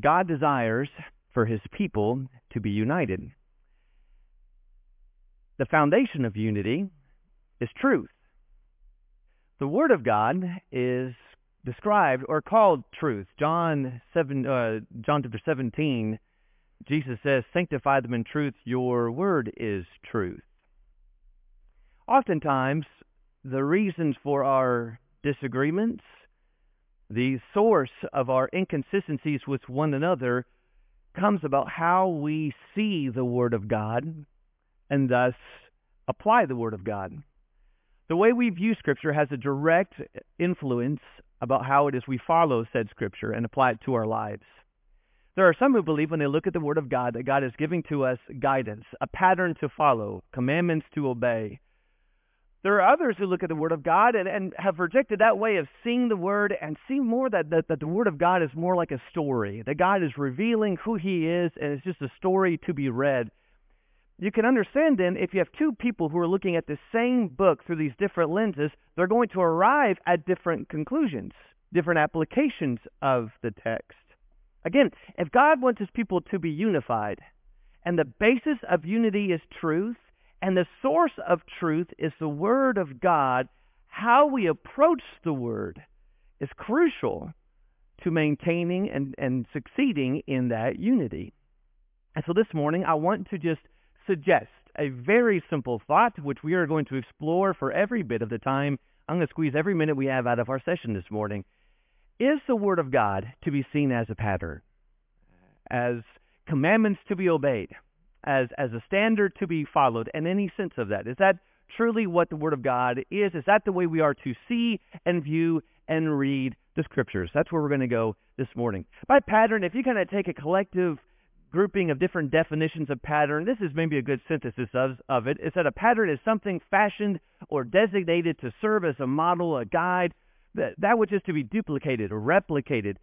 God desires for his people to be united. The foundation of unity is truth. The Word of God is described or called truth. John seven, uh, John chapter seventeen, Jesus says, "Sanctify them in truth. Your word is truth." Oftentimes, the reasons for our disagreements, the source of our inconsistencies with one another, comes about how we see the Word of God and thus apply the Word of God. The way we view Scripture has a direct influence about how it is we follow said Scripture and apply it to our lives. There are some who believe when they look at the Word of God that God is giving to us guidance, a pattern to follow, commandments to obey. There are others who look at the Word of God and, and have rejected that way of seeing the Word and see more that, that, that the Word of God is more like a story, that God is revealing who He is and it's just a story to be read. You can understand then if you have two people who are looking at the same book through these different lenses, they're going to arrive at different conclusions, different applications of the text. Again, if God wants his people to be unified, and the basis of unity is truth, and the source of truth is the Word of God, how we approach the Word is crucial to maintaining and, and succeeding in that unity. And so this morning, I want to just suggest a very simple thought, which we are going to explore for every bit of the time. I'm going to squeeze every minute we have out of our session this morning. Is the Word of God to be seen as a pattern, as commandments to be obeyed, as, as a standard to be followed, in any sense of that? Is that truly what the Word of God is? Is that the way we are to see and view and read the Scriptures? That's where we're going to go this morning. By pattern, if you kind of take a collective grouping of different definitions of pattern. This is maybe a good synthesis of, of it. Is that a pattern is something fashioned or designated to serve as a model, a guide, that, that which is to be duplicated or replicated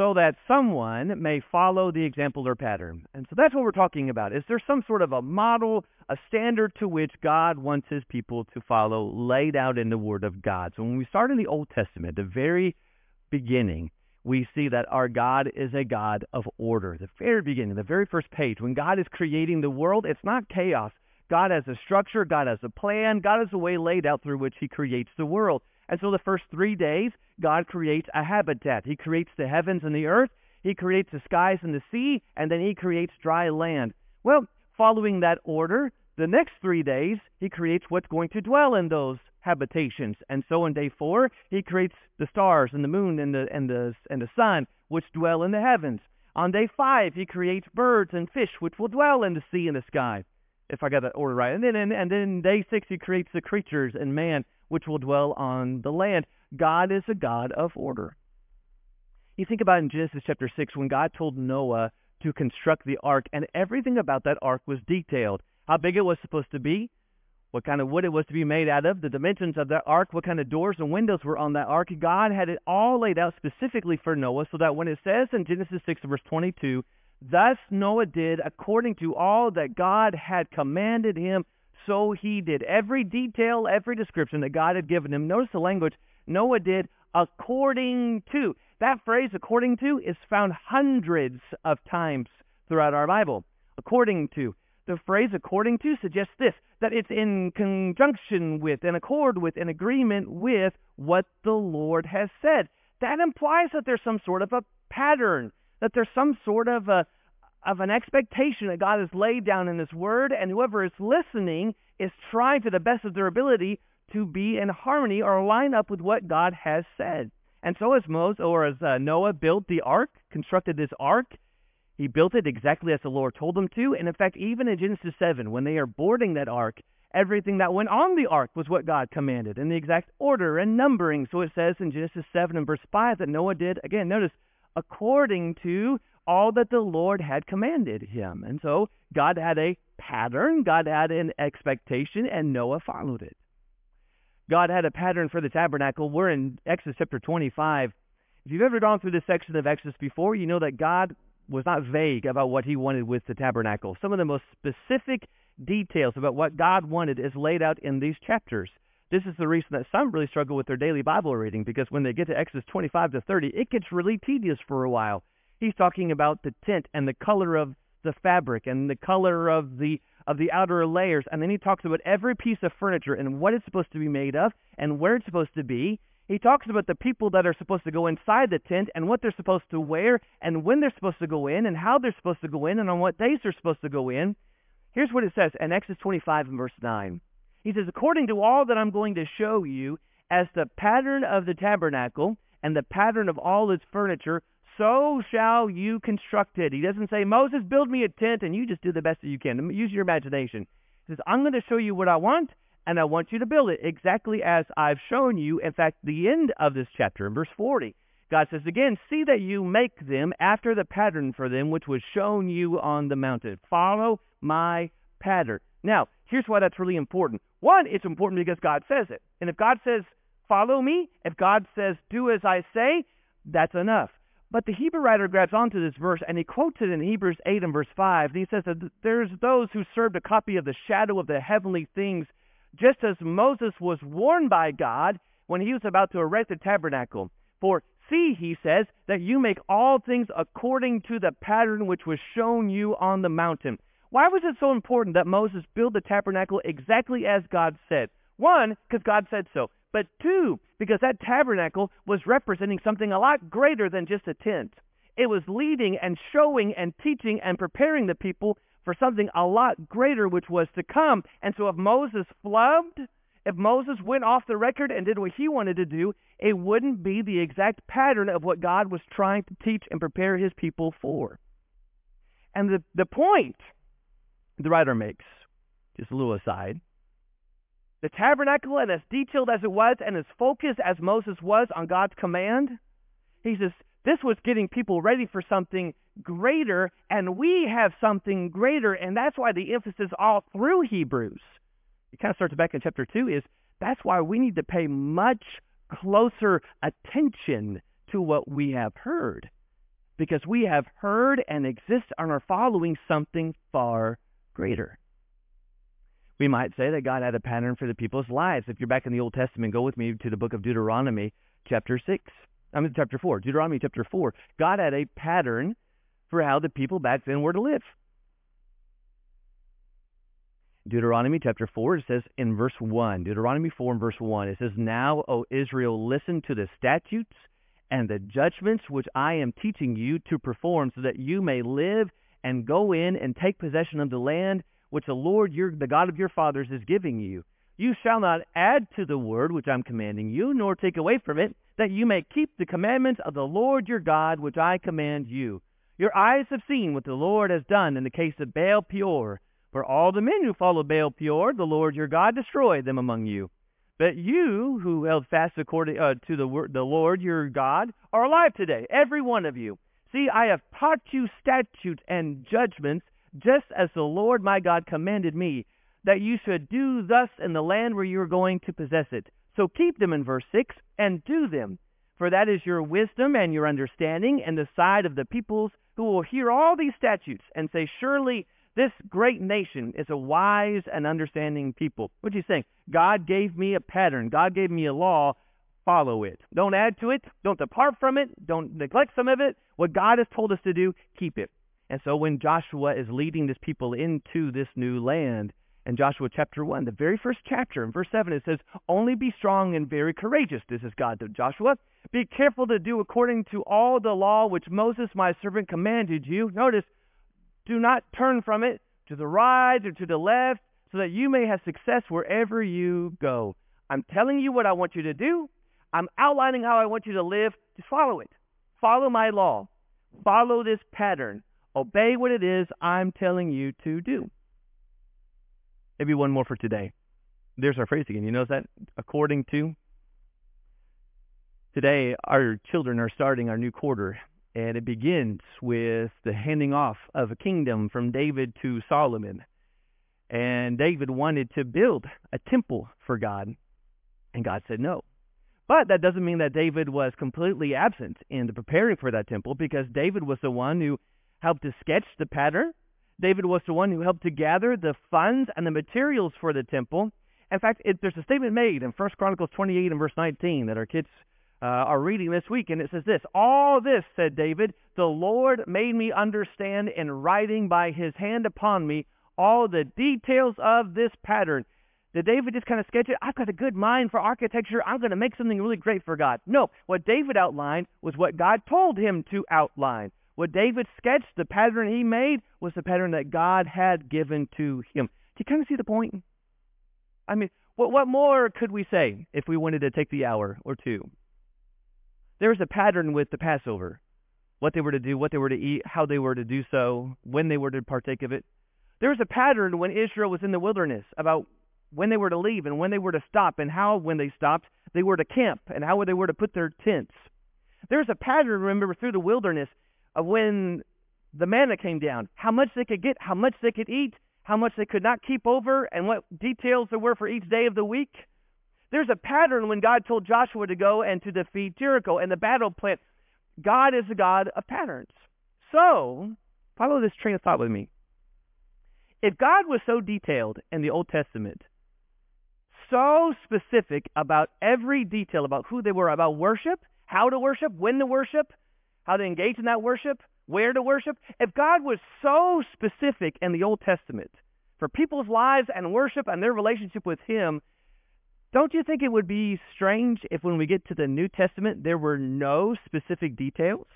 so that someone may follow the example or pattern. And so that's what we're talking about. Is there some sort of a model, a standard to which God wants his people to follow laid out in the Word of God? So when we start in the Old Testament, the very beginning, we see that our God is a God of order. The very beginning, the very first page, when God is creating the world, it's not chaos. God has a structure, God has a plan, God has a way laid out through which He creates the world. And so the first three days, God creates a habitat. He creates the heavens and the earth, He creates the skies and the sea, and then He creates dry land. Well, following that order, the next three days, He creates what's going to dwell in those habitations. And so on day four, he creates the stars and the moon and the and the and the sun, which dwell in the heavens. On day five, he creates birds and fish, which will dwell in the sea and the sky. If I got that order right. And then and, and then day six, he creates the creatures and man, which will dwell on the land. God is a God of order. You think about in Genesis chapter six when God told Noah to construct the ark, and everything about that ark was detailed. How big it was supposed to be, what kind of wood it was to be made out of, the dimensions of that ark, what kind of doors and windows were on that ark. God had it all laid out specifically for Noah so that when it says in Genesis 6 verse 22, Thus Noah did according to all that God had commanded him, so he did. Every detail, every description that God had given him. Notice the language. Noah did according to. That phrase, according to, is found hundreds of times throughout our Bible. According to. The phrase according to suggests this, that it's in conjunction with, in accord with, in agreement with what the Lord has said. That implies that there's some sort of a pattern, that there's some sort of a of an expectation that God has laid down in His Word, and whoever is listening is trying to the best of their ability to be in harmony or line up with what God has said. And so as Moses or as uh, Noah built the ark, constructed this ark, he built it exactly as the Lord told him to. And in fact, even in Genesis 7, when they are boarding that ark, everything that went on the ark was what God commanded in the exact order and numbering. So it says in Genesis 7 and verse 5 that Noah did, again, notice, according to all that the Lord had commanded him. And so God had a pattern, God had an expectation, and Noah followed it. God had a pattern for the tabernacle. We're in Exodus chapter 25. If you've ever gone through this section of Exodus before, you know that God was not vague about what he wanted with the tabernacle. Some of the most specific details about what God wanted is laid out in these chapters. This is the reason that some really struggle with their daily Bible reading because when they get to Exodus 25 to 30, it gets really tedious for a while. He's talking about the tent and the color of the fabric and the color of the of the outer layers. And then he talks about every piece of furniture and what it's supposed to be made of and where it's supposed to be. He talks about the people that are supposed to go inside the tent and what they're supposed to wear and when they're supposed to go in and how they're supposed to go in and on what days they're supposed to go in. Here's what it says in Exodus 25 and verse 9. He says, According to all that I'm going to show you, as the pattern of the tabernacle and the pattern of all its furniture, so shall you construct it. He doesn't say, Moses, build me a tent and you just do the best that you can. Use your imagination. He says, I'm going to show you what I want and I want you to build it exactly as I've shown you. In fact, the end of this chapter in verse 40, God says again, see that you make them after the pattern for them which was shown you on the mountain. Follow my pattern. Now, here's why that's really important. One, it's important because God says it. And if God says, follow me, if God says, do as I say, that's enough. But the Hebrew writer grabs onto this verse and he quotes it in Hebrews 8 and verse 5. And he says that there's those who served a copy of the shadow of the heavenly things, just as Moses was warned by God when he was about to erect the tabernacle. For see, he says, that you make all things according to the pattern which was shown you on the mountain. Why was it so important that Moses build the tabernacle exactly as God said? One, because God said so. But two, because that tabernacle was representing something a lot greater than just a tent. It was leading and showing and teaching and preparing the people for something a lot greater which was to come. And so if Moses flubbed, if Moses went off the record and did what he wanted to do, it wouldn't be the exact pattern of what God was trying to teach and prepare his people for. And the, the point the writer makes, just a little aside, the tabernacle, and as detailed as it was, and as focused as Moses was on God's command, he says, this was getting people ready for something greater, and we have something greater, and that's why the emphasis all through Hebrews, it kind of starts back in chapter 2, is that's why we need to pay much closer attention to what we have heard. Because we have heard and exist and are following something far greater. We might say that God had a pattern for the people's lives. If you're back in the Old Testament, go with me to the book of Deuteronomy, chapter 6. I mean, chapter 4. Deuteronomy, chapter 4. God had a pattern for how the people back then were to live. Deuteronomy chapter 4, it says in verse 1, Deuteronomy 4 and verse 1, it says, Now, O Israel, listen to the statutes and the judgments which I am teaching you to perform, so that you may live and go in and take possession of the land which the Lord your the God of your fathers is giving you. You shall not add to the word which I'm commanding you, nor take away from it, that you may keep the commandments of the Lord your God which I command you. Your eyes have seen what the Lord has done in the case of Baal Peor. For all the men who followed Baal Peor, the Lord your God destroyed them among you. But you, who held fast according uh, to the, word, the Lord your God, are alive today, every one of you. See, I have taught you statutes and judgments just as the Lord my God commanded me, that you should do thus in the land where you are going to possess it. So keep them in verse 6 and do them. For that is your wisdom and your understanding and the side of the peoples who will hear all these statutes and say, Surely this great nation is a wise and understanding people. What you saying? God gave me a pattern. God gave me a law. Follow it. Don't add to it. Don't depart from it. Don't neglect some of it. What God has told us to do, keep it. And so when Joshua is leading this people into this new land, in Joshua chapter 1, the very first chapter, in verse 7, it says, Only be strong and very courageous. This is God to Joshua. Be careful to do according to all the law which Moses my servant commanded you. Notice, do not turn from it to the right or to the left, so that you may have success wherever you go. I'm telling you what I want you to do. I'm outlining how I want you to live. Just follow it. Follow my law. Follow this pattern. Obey what it is I'm telling you to do. Maybe one more for today. There's our phrase again. You notice that? According to. Today, our children are starting our new quarter, and it begins with the handing off of a kingdom from David to Solomon. And David wanted to build a temple for God, and God said no. But that doesn't mean that David was completely absent in preparing for that temple, because David was the one who helped to sketch the pattern. David was the one who helped to gather the funds and the materials for the temple. In fact, it, there's a statement made in 1 Chronicles 28 and verse 19 that our kids uh, our reading this week, and it says this All this, said David, the Lord made me understand in writing by his hand upon me all the details of this pattern. Did David just kind of sketch it? I've got a good mind for architecture. I'm going to make something really great for God. No, what David outlined was what God told him to outline. What David sketched, the pattern he made, was the pattern that God had given to him. Do you kind of see the point? I mean, what, what more could we say if we wanted to take the hour or two? There was a pattern with the Passover what they were to do, what they were to eat, how they were to do so, when they were to partake of it. There was a pattern when Israel was in the wilderness about when they were to leave and when they were to stop and how, when they stopped, they were to camp and how they were to put their tents. There's a pattern, remember, through the wilderness of when the manna came down, how much they could get, how much they could eat, how much they could not keep over, and what details there were for each day of the week. There's a pattern when God told Joshua to go and to defeat Jericho and the battle plan. God is a God of patterns. So, follow this train of thought with me. If God was so detailed in the Old Testament, so specific about every detail about who they were, about worship, how to worship, when to worship, how to engage in that worship, where to worship. If God was so specific in the Old Testament for people's lives and worship and their relationship with Him, don't you think it would be strange if when we get to the New Testament there were no specific details?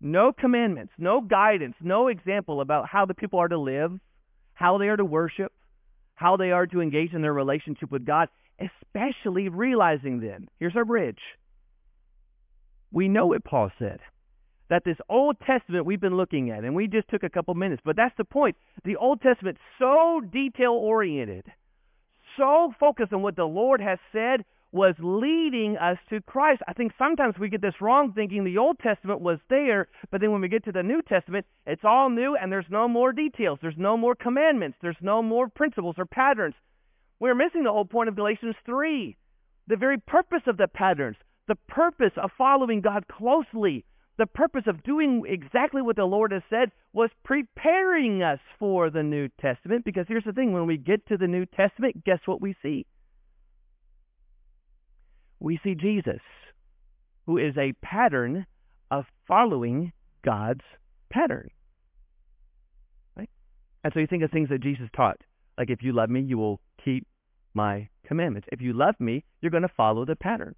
No commandments, no guidance, no example about how the people are to live, how they are to worship, how they are to engage in their relationship with God, especially realizing then, here's our bridge. We know what Paul said. That this Old Testament we've been looking at, and we just took a couple minutes, but that's the point. The Old Testament so detail oriented, so focused on what the Lord has said, was leading us to Christ. I think sometimes we get this wrong thinking the Old Testament was there, but then when we get to the New Testament, it's all new and there's no more details. There's no more commandments. There's no more principles or patterns. We're missing the whole point of Galatians 3. The very purpose of the patterns, the purpose of following God closely, the purpose of doing exactly what the Lord has said was preparing us for the New Testament. Because here's the thing when we get to the New Testament, guess what we see? We see Jesus, who is a pattern of following God's pattern. Right? And so you think of things that Jesus taught, like if you love me, you will keep my commandments. If you love me, you're going to follow the pattern.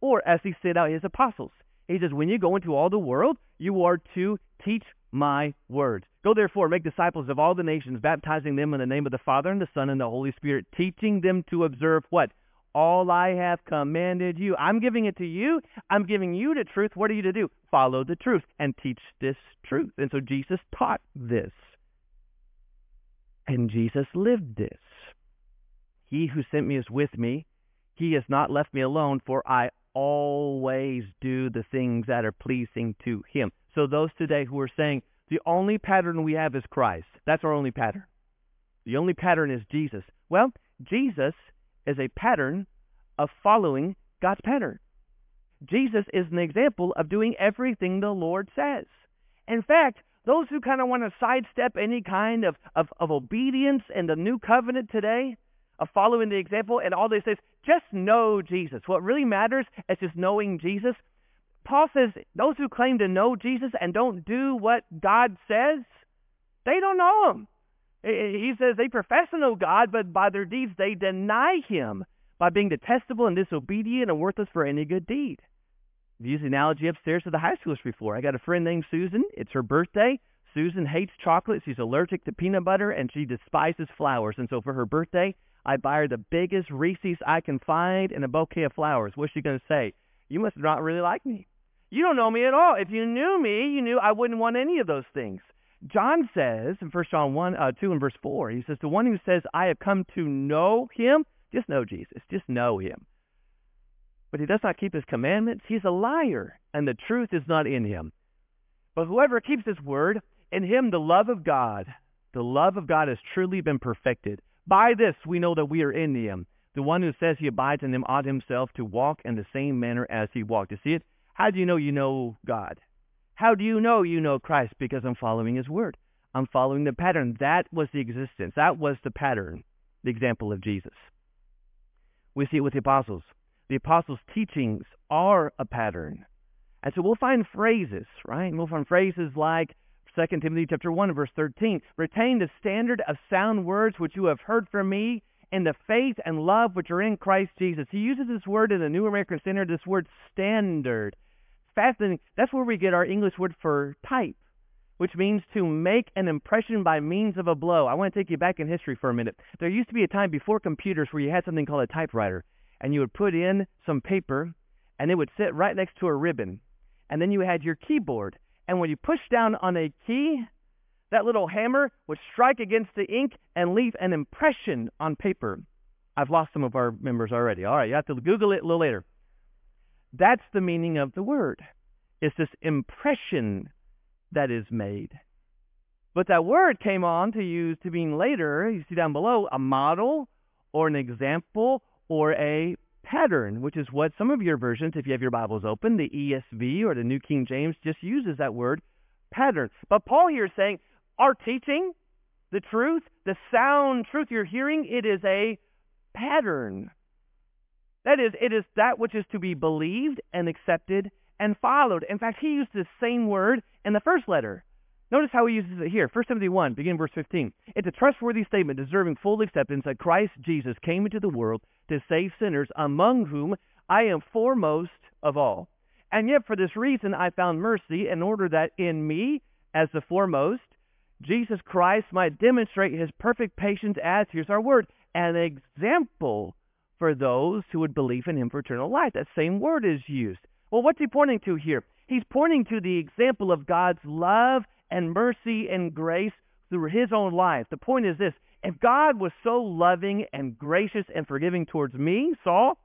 Or as he said out his apostles, he says, when you go into all the world, you are to teach my words. Go therefore, make disciples of all the nations, baptizing them in the name of the Father and the Son and the Holy Spirit, teaching them to observe what? All I have commanded you. I'm giving it to you. I'm giving you the truth. What are you to do? Follow the truth and teach this truth. And so Jesus taught this. And Jesus lived this. He who sent me is with me. He has not left me alone, for I always do the things that are pleasing to him. So those today who are saying, the only pattern we have is Christ. That's our only pattern. The only pattern is Jesus. Well, Jesus is a pattern of following God's pattern. Jesus is an example of doing everything the Lord says. In fact, those who kind of want to sidestep any kind of, of, of obedience in the new covenant today, of following the example, and all they say is just know Jesus. What really matters is just knowing Jesus. Paul says those who claim to know Jesus and don't do what God says, they don't know him. Eh, eh, he says they profess to know God, but by their deeds they deny him by being detestable and disobedient and worthless for any good deed. I've used the analogy upstairs to the high schoolers before. I got a friend named Susan. It's her birthday. Susan hates chocolate. She's allergic to peanut butter, and she despises flowers. And so for her birthday, I buy her the biggest Reese's I can find and a bouquet of flowers. What's she going to say? You must not really like me. You don't know me at all. If you knew me, you knew I wouldn't want any of those things. John says in 1 John 1, uh, 2 and verse 4, he says, The one who says, I have come to know him, just know Jesus. Just know him. But he does not keep his commandments. He's a liar, and the truth is not in him. But whoever keeps his word, in him the love of God, the love of God has truly been perfected. By this we know that we are in him. The one who says he abides in him ought himself to walk in the same manner as he walked. You see it? How do you know you know God? How do you know you know Christ? Because I'm following his word. I'm following the pattern. That was the existence. That was the pattern, the example of Jesus. We see it with the apostles. the apostles' teachings are a pattern. And so we'll find phrases, right? We'll find phrases like 2 Timothy chapter 1 verse 13, retain the standard of sound words which you have heard from me in the faith and love which are in Christ Jesus. He uses this word in the New American Standard, this word standard. Fascinating. That's where we get our English word for type, which means to make an impression by means of a blow. I want to take you back in history for a minute. There used to be a time before computers where you had something called a typewriter, and you would put in some paper, and it would sit right next to a ribbon. And then you had your keyboard. And when you push down on a key, that little hammer would strike against the ink and leave an impression on paper. I've lost some of our members already. All right, you have to Google it a little later. That's the meaning of the word. It's this impression that is made. But that word came on to use to mean later, you see down below, a model or an example or a pattern, which is what some of your versions, if you have your Bibles open, the ESV or the New King James just uses that word pattern. But Paul here is saying our teaching, the truth, the sound truth you're hearing, it is a pattern. That is, it is that which is to be believed and accepted and followed. In fact, he used the same word in the first letter. Notice how he uses it here. 1 Timothy 1, beginning verse 15. It's a trustworthy statement deserving full acceptance that Christ Jesus came into the world to save sinners, among whom I am foremost of all. And yet for this reason I found mercy in order that in me, as the foremost, Jesus Christ might demonstrate his perfect patience as, here's our word, an example for those who would believe in him for eternal life. That same word is used. Well, what's he pointing to here? He's pointing to the example of God's love and mercy and grace through his own life. The point is this if God was so loving and gracious and forgiving towards me, Saul,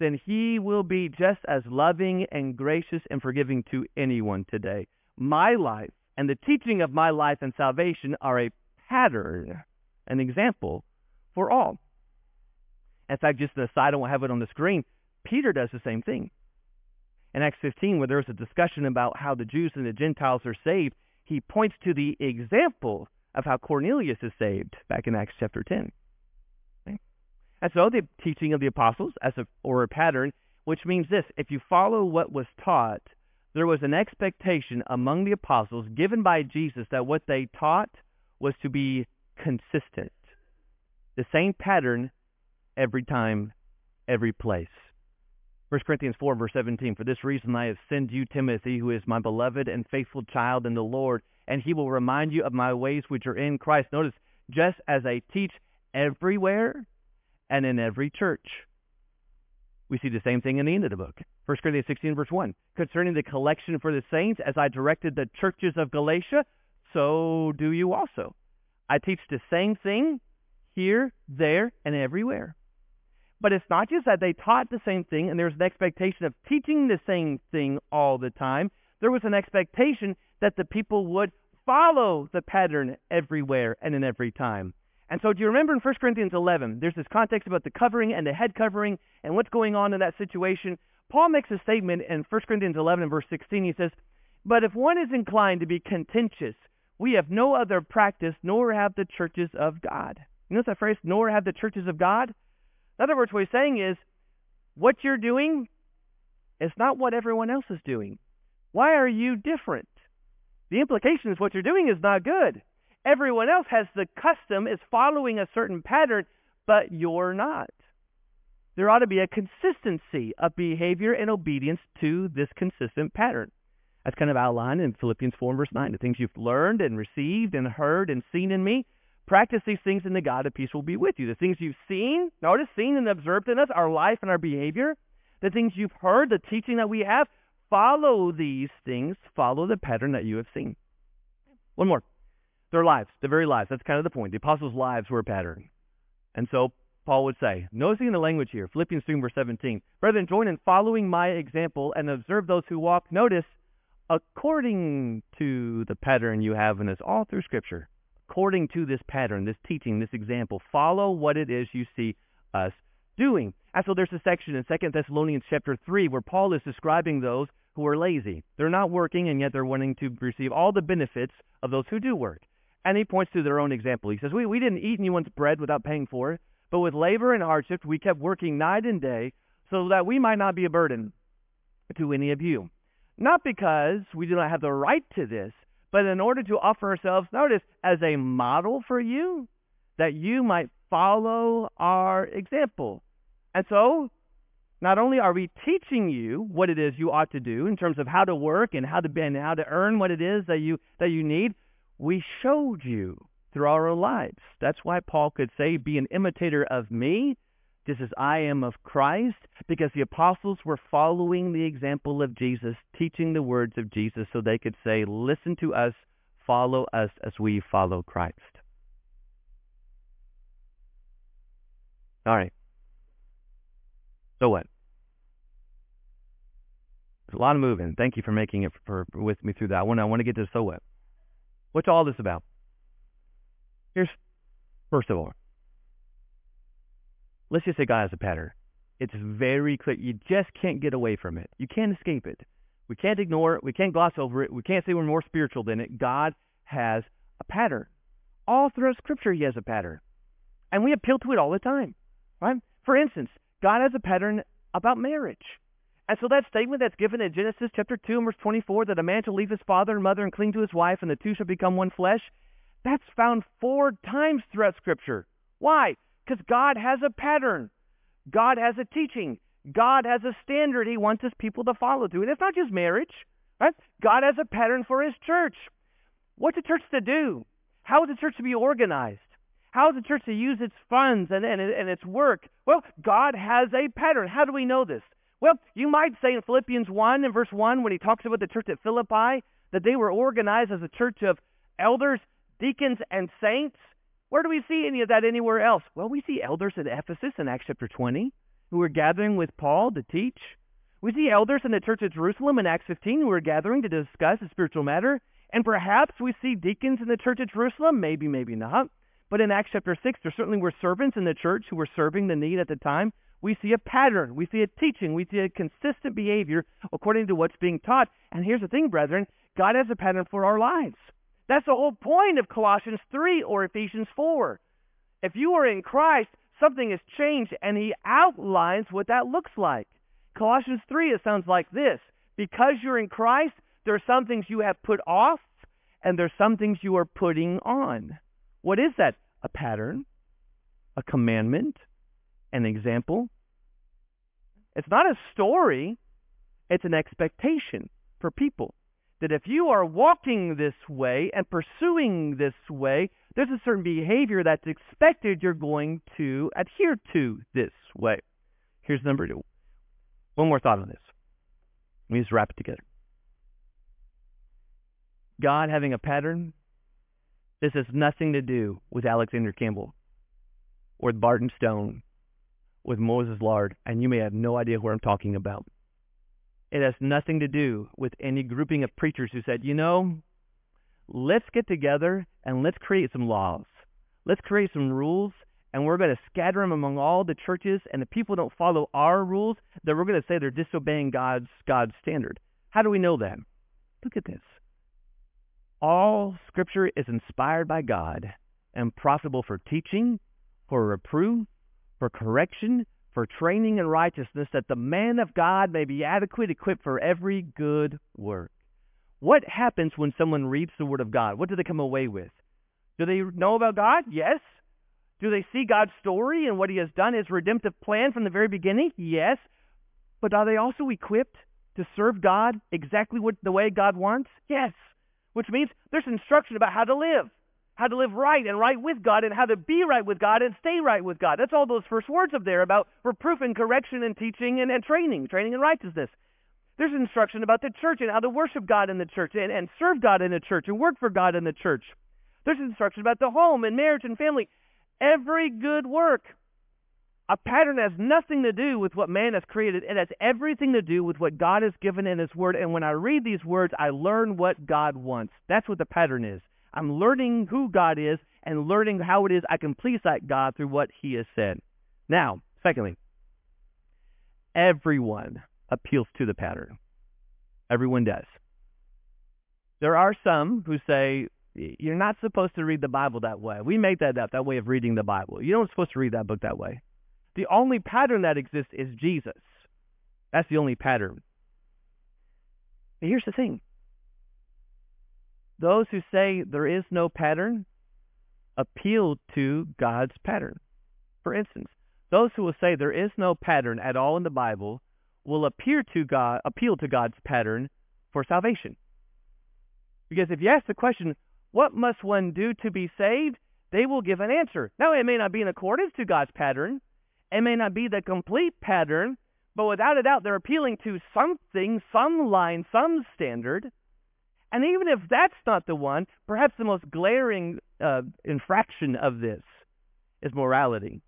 then he will be just as loving and gracious and forgiving to anyone today. My life and the teaching of my life and salvation are a pattern, an example for all. In fact, just an aside, I won't have it on the screen. Peter does the same thing. In Acts 15, where there's a discussion about how the Jews and the Gentiles are saved, he points to the example of how Cornelius is saved back in Acts chapter 10. Okay? And so the teaching of the apostles as a, or a pattern, which means this, if you follow what was taught, there was an expectation among the apostles given by Jesus that what they taught was to be consistent. The same pattern every time, every place. 1 Corinthians 4, verse 17, For this reason I have sent you Timothy, who is my beloved and faithful child in the Lord, and he will remind you of my ways which are in Christ. Notice, just as I teach everywhere and in every church. We see the same thing in the end of the book. 1 Corinthians 16, verse 1. Concerning the collection for the saints, as I directed the churches of Galatia, so do you also. I teach the same thing here, there, and everywhere. But it's not just that they taught the same thing and there's an expectation of teaching the same thing all the time. There was an expectation that the people would follow the pattern everywhere and in every time. And so do you remember in 1 Corinthians 11, there's this context about the covering and the head covering and what's going on in that situation. Paul makes a statement in 1 Corinthians 11 verse 16. He says, But if one is inclined to be contentious, we have no other practice, nor have the churches of God. You notice that phrase, nor have the churches of God? In other words, what he's saying is, what you're doing is not what everyone else is doing. Why are you different? The implication is what you're doing is not good. Everyone else has the custom, is following a certain pattern, but you're not. There ought to be a consistency of behavior and obedience to this consistent pattern. That's kind of outlined in Philippians 4 verse 9. The things you've learned and received and heard and seen in me, Practice these things, and the God of peace will be with you. The things you've seen, notice, seen and observed in us, our life and our behavior, the things you've heard, the teaching that we have, follow these things, follow the pattern that you have seen. One more. Their lives, the very lives. That's kind of the point. The apostles' lives were a pattern. And so Paul would say, noticing the language here, Philippians 3, verse 17, Brethren, join in following my example and observe those who walk, notice, according to the pattern you have in us all through Scripture according to this pattern, this teaching, this example. Follow what it is you see us doing. And so there's a section in 2 Thessalonians chapter 3 where Paul is describing those who are lazy. They're not working and yet they're wanting to receive all the benefits of those who do work. And he points to their own example. He says, we, we didn't eat anyone's bread without paying for it, but with labor and hardship we kept working night and day so that we might not be a burden to any of you. Not because we do not have the right to this, but in order to offer ourselves, notice, as a model for you, that you might follow our example. And so, not only are we teaching you what it is you ought to do in terms of how to work and how to be, and how to earn what it is that you that you need, we showed you through our lives. That's why Paul could say, "Be an imitator of me, just as I am of Christ," because the apostles were following the example of Jesus, teaching the words of Jesus, so they could say, "Listen to us, follow us as we follow Christ." All right. So what? There's a lot of moving. Thank you for making it for, for with me through that. I want I want to get to so what. What's all this about? Here's first of all. Let's just say God has a pattern. It's very clear. You just can't get away from it. You can't escape it. We can't ignore it. We can't gloss over it. We can't say we're more spiritual than it. God has a pattern. All throughout Scripture, He has a pattern. And we appeal to it all the time. Right? For instance, God has a pattern about marriage. And so that statement that's given in Genesis chapter 2 verse 24 that a man shall leave his father and mother and cling to his wife and the two shall become one flesh, that's found four times throughout Scripture. Why? Because God has a pattern. God has a teaching. God has a standard he wants his people to follow to. And it's not just marriage. Right? God has a pattern for his church. What's a church to do? How is a church to be organized? How is the church to use its funds and, and, and its work? Well, God has a pattern. How do we know this? Well, you might say in Philippians 1 and verse 1 when he talks about the church at Philippi that they were organized as a church of elders, deacons, and saints. Where do we see any of that anywhere else? Well, we see elders at Ephesus in Acts chapter 20 who were gathering with Paul to teach. We see elders in the church at Jerusalem in Acts 15 who were gathering to discuss a spiritual matter. And perhaps we see deacons in the church at Jerusalem, maybe, maybe not. But in Acts chapter 6, there certainly were servants in the church who were serving the need at the time. We see a pattern. We see a teaching. We see a consistent behavior according to what's being taught. And here's the thing, brethren God has a pattern for our lives. That's the whole point of Colossians 3 or Ephesians 4. If you are in Christ, something has changed, and he outlines what that looks like. Colossians 3, it sounds like this. Because you're in Christ, there are some things you have put off, and there's some things you are putting on. What is that? A pattern, a commandment, an example. It's not a story, it's an expectation for people. That if you are walking this way and pursuing this way, there's a certain behavior that's expected you're going to adhere to this way. Here's number two. One more thought on this. Let me just wrap it together. God having a pattern this has nothing to do with Alexander Campbell or Barton Stone, with Moses Lard, and you may have no idea who I'm talking about. It has nothing to do with any grouping of preachers who said, you know, let's get together and let's create some laws. Let's create some rules, and we're going to scatter them among all the churches, and if people don't follow our rules, then we're going to say they're disobeying God's, God's standard. How do we know that? Look at this. All Scripture is inspired by God and profitable for teaching, for reproof, for correction, for training in righteousness, that the man of God may be adequate, equipped for every good work. What happens when someone reads the Word of God? What do they come away with? Do they know about God? Yes. Do they see God's story and what He has done, His redemptive plan from the very beginning? Yes. But are they also equipped to serve God exactly what, the way God wants? Yes which means there's instruction about how to live, how to live right and right with God, and how to be right with God and stay right with God. That's all those first words up there about reproof and correction and teaching and, and training, training in righteousness. There's instruction about the church and how to worship God in the church and, and serve God in the church and work for God in the church. There's instruction about the home and marriage and family. Every good work a pattern has nothing to do with what man has created. It has everything to do with what God has given in His Word. And when I read these words, I learn what God wants. That's what the pattern is. I'm learning who God is and learning how it is I can please that God through what He has said. Now, secondly, everyone appeals to the pattern. Everyone does. There are some who say, you're not supposed to read the Bible that way. We make that up, that way of reading the Bible. You're not supposed to read that book that way. The only pattern that exists is Jesus. That's the only pattern. But here's the thing. Those who say there is no pattern appeal to God's pattern. For instance, those who will say there is no pattern at all in the Bible will appear to God, appeal to God's pattern for salvation. Because if you ask the question, what must one do to be saved? They will give an answer. Now, it may not be in accordance to God's pattern. It may not be the complete pattern, but without a doubt, they're appealing to something, some line, some standard. And even if that's not the one, perhaps the most glaring uh, infraction of this is morality.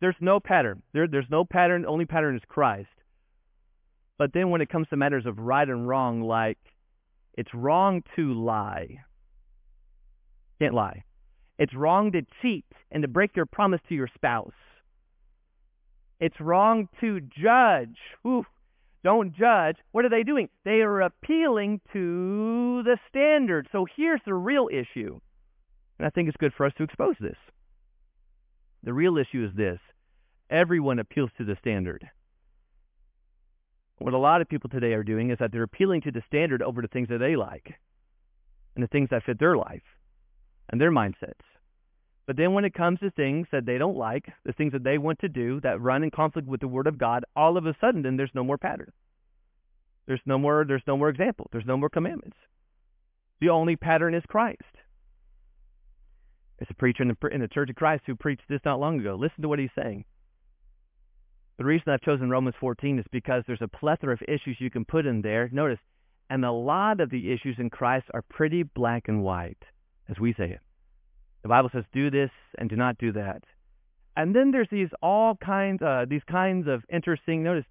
There's no pattern. There, there's no pattern. The only pattern is Christ. But then when it comes to matters of right and wrong, like it's wrong to lie, can't lie. It's wrong to cheat and to break your promise to your spouse. It's wrong to judge. Ooh, don't judge. What are they doing? They are appealing to the standard. So here's the real issue. And I think it's good for us to expose this. The real issue is this everyone appeals to the standard. What a lot of people today are doing is that they're appealing to the standard over the things that they like and the things that fit their life and their mindsets. But then when it comes to things that they don't like, the things that they want to do that run in conflict with the Word of God, all of a sudden then there's no more pattern. There's no more there's no more example. There's no more commandments. The only pattern is Christ. There's a preacher in the, in the Church of Christ who preached this not long ago. Listen to what he's saying. The reason I've chosen Romans 14 is because there's a plethora of issues you can put in there. Notice, and a lot of the issues in Christ are pretty black and white, as we say it. The Bible says, do this and do not do that. And then there's these all kinds, uh, these kinds of interesting, notice,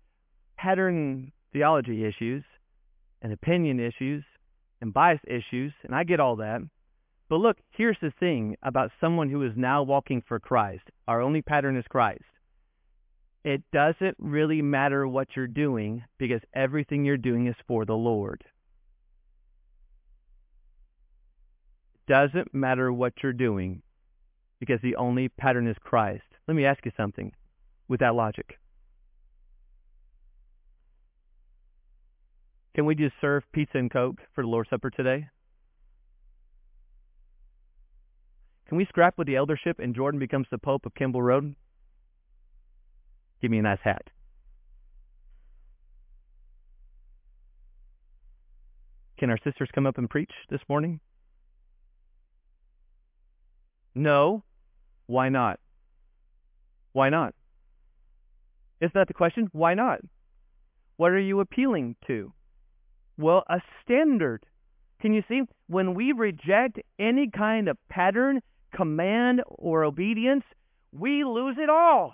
pattern theology issues and opinion issues and bias issues, and I get all that. But look, here's the thing about someone who is now walking for Christ. Our only pattern is Christ. It doesn't really matter what you're doing because everything you're doing is for the Lord. It doesn't matter what you're doing because the only pattern is Christ. Let me ask you something with that logic. Can we just serve pizza and Coke for the Lord's Supper today? Can we scrap with the eldership and Jordan becomes the Pope of Kimball Road? Give me a nice hat. Can our sisters come up and preach this morning? No. Why not? Why not? Is that the question? Why not? What are you appealing to? Well, a standard. Can you see? When we reject any kind of pattern, command, or obedience, we lose it all.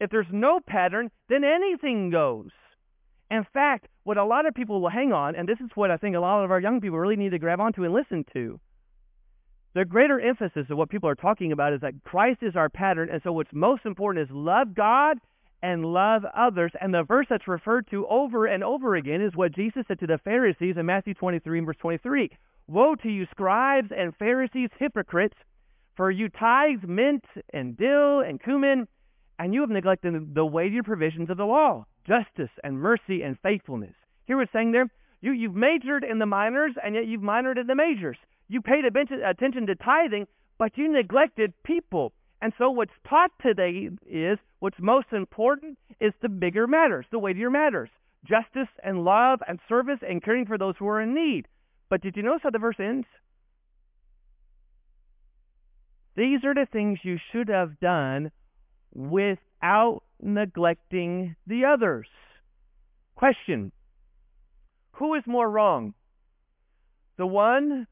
If there's no pattern, then anything goes. In fact, what a lot of people will hang on, and this is what I think a lot of our young people really need to grab onto and listen to. The greater emphasis of what people are talking about is that Christ is our pattern, and so what's most important is love God and love others. And the verse that's referred to over and over again is what Jesus said to the Pharisees in Matthew 23 verse 23. Woe to you, scribes and Pharisees, hypocrites, for you tithe mint and dill and cumin, and you have neglected the weightier provisions of the law, justice and mercy and faithfulness. Here it's saying there, you, you've majored in the minors, and yet you've minored in the majors. You paid attention to tithing, but you neglected people. And so what's taught today is what's most important is the bigger matters, the weightier matters. Justice and love and service and caring for those who are in need. But did you notice how the verse ends? These are the things you should have done without neglecting the others. Question Who is more wrong? The one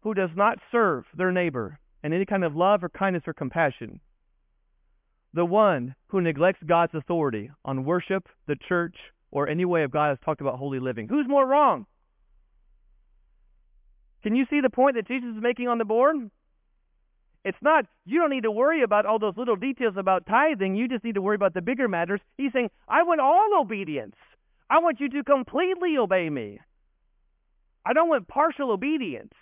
who does not serve their neighbor in any kind of love or kindness or compassion. The one who neglects God's authority on worship, the church, or any way of God has talked about holy living. Who's more wrong? Can you see the point that Jesus is making on the board? It's not, you don't need to worry about all those little details about tithing. You just need to worry about the bigger matters. He's saying, I want all obedience. I want you to completely obey me. I don't want partial obedience.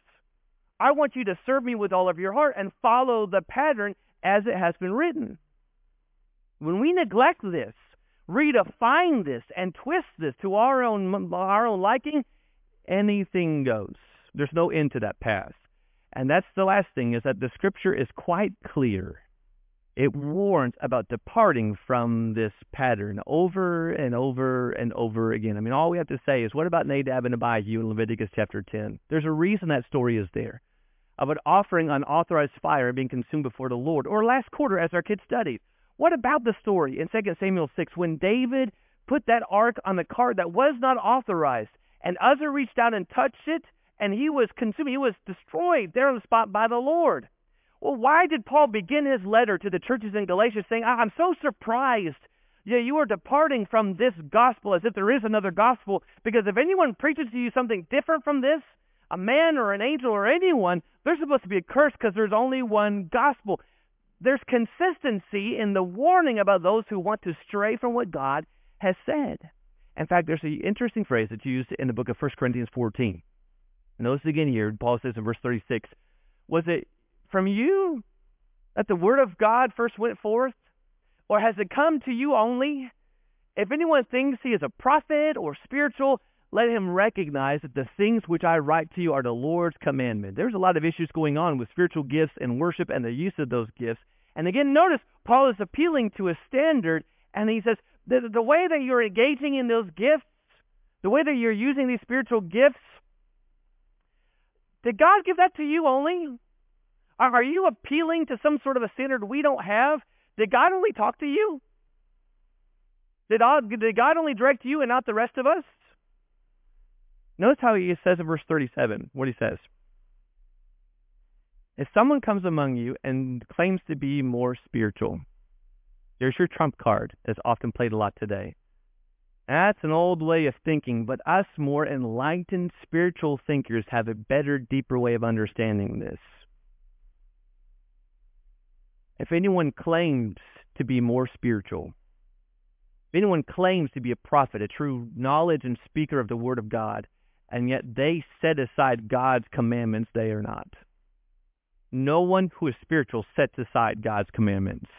I want you to serve me with all of your heart and follow the pattern as it has been written. When we neglect this, redefine this and twist this to our own our own liking, anything goes. There's no end to that path. And that's the last thing is that the scripture is quite clear. It warns about departing from this pattern over and over and over again. I mean, all we have to say is, what about Nadab and Abihu in Leviticus chapter 10? There's a reason that story is there about offering unauthorized fire being consumed before the Lord. Or last quarter, as our kids studied, what about the story in 2 Samuel 6 when David put that ark on the cart that was not authorized, and Uzzah reached out and touched it, and he was consumed, he was destroyed there on the spot by the Lord. Well, why did Paul begin his letter to the churches in Galatia saying, ah, I'm so surprised yeah, you are departing from this gospel as if there is another gospel. Because if anyone preaches to you something different from this, a man or an angel or anyone, they're supposed to be accursed because there's only one gospel. There's consistency in the warning about those who want to stray from what God has said. In fact, there's an interesting phrase that's used in the book of 1 Corinthians 14. Notice again here, Paul says in verse 36, Was it from you that the word of God first went forth? Or has it come to you only? If anyone thinks he is a prophet or spiritual, let him recognize that the things which I write to you are the Lord's commandment. There's a lot of issues going on with spiritual gifts and worship and the use of those gifts. And again, notice Paul is appealing to a standard, and he says the, the way that you're engaging in those gifts, the way that you're using these spiritual gifts, did God give that to you only? Are you appealing to some sort of a standard we don't have? Did God only talk to you? Did God, only direct you and not the rest of us? Notice how he says in verse 37 what he says. If someone comes among you and claims to be more spiritual, there's your trump card, as often played a lot today. That's an old way of thinking, but us more enlightened spiritual thinkers have a better, deeper way of understanding this. If anyone claims to be more spiritual, if anyone claims to be a prophet, a true knowledge and speaker of the Word of God, and yet they set aside God's commandments, they are not. No one who is spiritual sets aside God's commandments.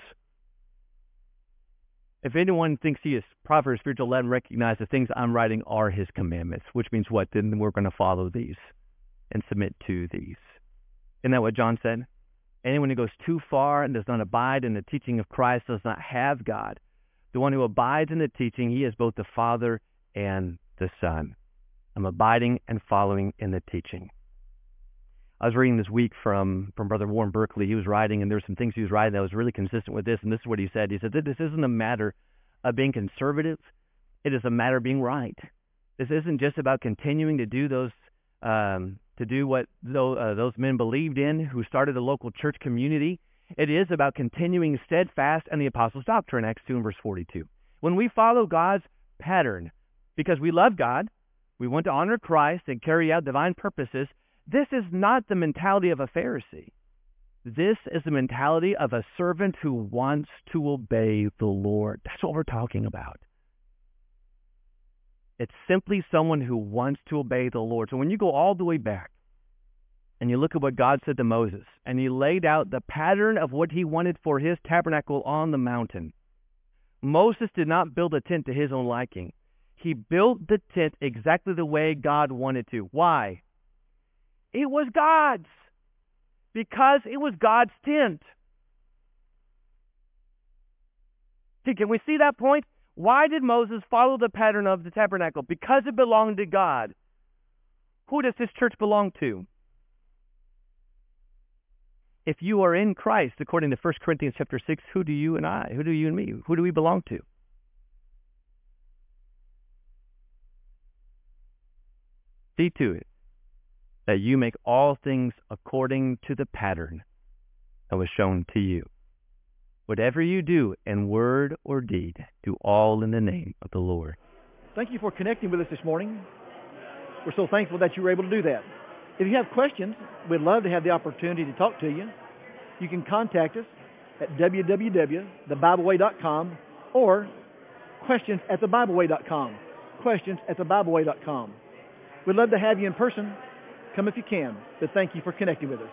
If anyone thinks he is prophet or spiritual, let him recognize the things I'm writing are his commandments, which means what? Then we're going to follow these and submit to these. Isn't that what John said? Anyone who goes too far and does not abide in the teaching of Christ does not have God. The one who abides in the teaching, he is both the Father and the Son. I'm abiding and following in the teaching. I was reading this week from, from Brother Warren Berkeley. He was writing, and there were some things he was writing that was really consistent with this. And this is what he said. He said that this isn't a matter of being conservative. It is a matter of being right. This isn't just about continuing to do those um, to do what those, uh, men believed in who started a local church community. It is about continuing steadfast in the apostles' doctrine, Acts 2 and verse 42. When we follow God's pattern, because we love God, we want to honor Christ and carry out divine purposes. This is not the mentality of a Pharisee. This is the mentality of a servant who wants to obey the Lord. That's what we're talking about. It's simply someone who wants to obey the Lord. So when you go all the way back and you look at what God said to Moses, and he laid out the pattern of what he wanted for his tabernacle on the mountain, Moses did not build a tent to his own liking. He built the tent exactly the way God wanted to. Why? It was God's. Because it was God's tent. Can we see that point? Why did Moses follow the pattern of the tabernacle? Because it belonged to God. Who does this church belong to? If you are in Christ, according to 1 Corinthians chapter 6, who do you and I, who do you and me, who do we belong to? See to it that you make all things according to the pattern that was shown to you. Whatever you do in word or deed, do all in the name of the Lord. Thank you for connecting with us this morning. We're so thankful that you were able to do that. If you have questions, we'd love to have the opportunity to talk to you. You can contact us at www.thebibleway.com or questions at thebibleway.com. Questions at thebibleway.com. We'd love to have you in person. Come if you can. But thank you for connecting with us.